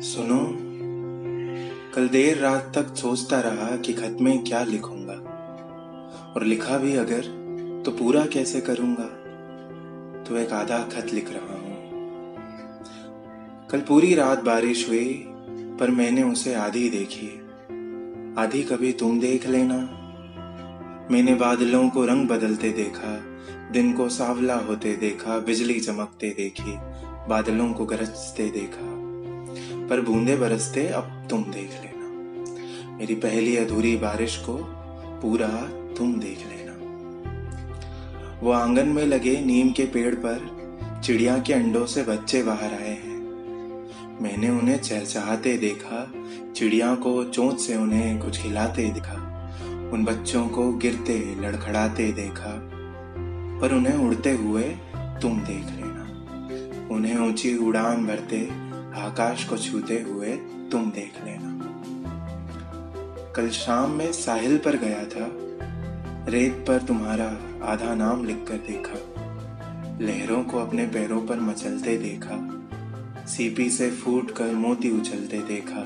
सुनो, कल देर रात तक सोचता रहा कि खत में क्या लिखूँगा। और लिखा भी अगर तो पूरा कैसे करूँगा? तो एक आधा खत लिख रहा हूँ। कल पूरी रात बारिश हुई, पर मैंने उसे आधी देखी। आधी कभी तुम देख लेना। मैंने बादलों को रंग बदलते देखा, दिन को सावला होते देखा, बिजली चमकते देखी, बादलों को गरजते देखा। पर बूंदे बरसते अब तुम देख लेना। मेरी पहली अधूरी बारिश को पूरा तुम देख लेना। वो आँगन में लगे नीम के पेड़ पर चिड़िया के अंडों से बच्चे बाहर आए हैं। मैंने उन्हें चहचहाते देखा, चिड़िया को चोंच से उन्हें कुछ खिलाते देखा, उन बच्चों को गिरते, लड़खड़ाते देखा, पर उन्हें उड़ते हुए तुम देख लेना। उन्हें ऊँची उड़ान भरते आकाश को छूते हुए तुम देख लेना। कल शाम में साहिल पर गया था, रेत पर तुम्हारा आधा नाम लिखकर देखा। लहरों को अपने पैरों पर मचलते देखा। सीपी से फूट कर मोती उछलते देखा।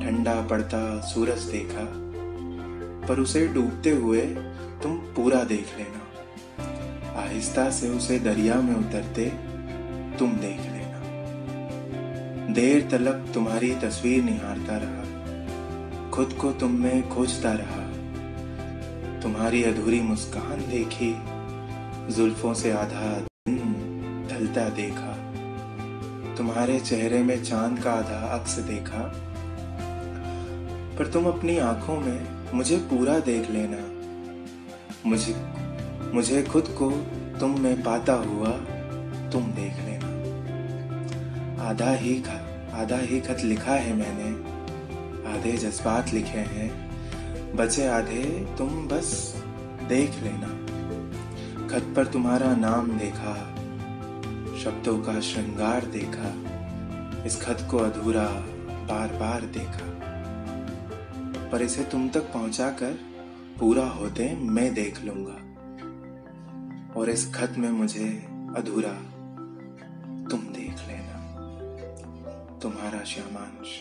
ठंडा पड़ता सूरज देखा। पर उसे डूबते हुए तुम पूरा देख लेना। आहिस्ता से उसे दरिया में उतरते तुम देख लेना देर तलक तुम्हारी तस्वीर निहारता रहा। खुद को तुम में खोजता रहा। तुम्हारी अधूरी मुस्कान देखी। जुल्फों से आधा दिन ढलता देखा। तुम्हारे चेहरे में चाँद का आधा अक्स देखा। पर तुम अपनी आँखों में मुझे पूरा देख लेना। मुझे मुझे खुद को तुम में पाता हुआ तुम देख लेना। आधा ही खत आधा ही खत लिखा है मैंने, आधे जज्बात लिखे हैं, बचे आधे तुम बस देख लेना। खत पर तुम्हारा नाम देखा, शब्दों का श्रृंगार देखा, इस खत को अधूरा बार बार देखा। पर इसे तुम तक पहुंचाकर पूरा होते मैं देख लूँगा, और इस खत में मुझे अधूरा तुम देख तुम्हारा श्यामांश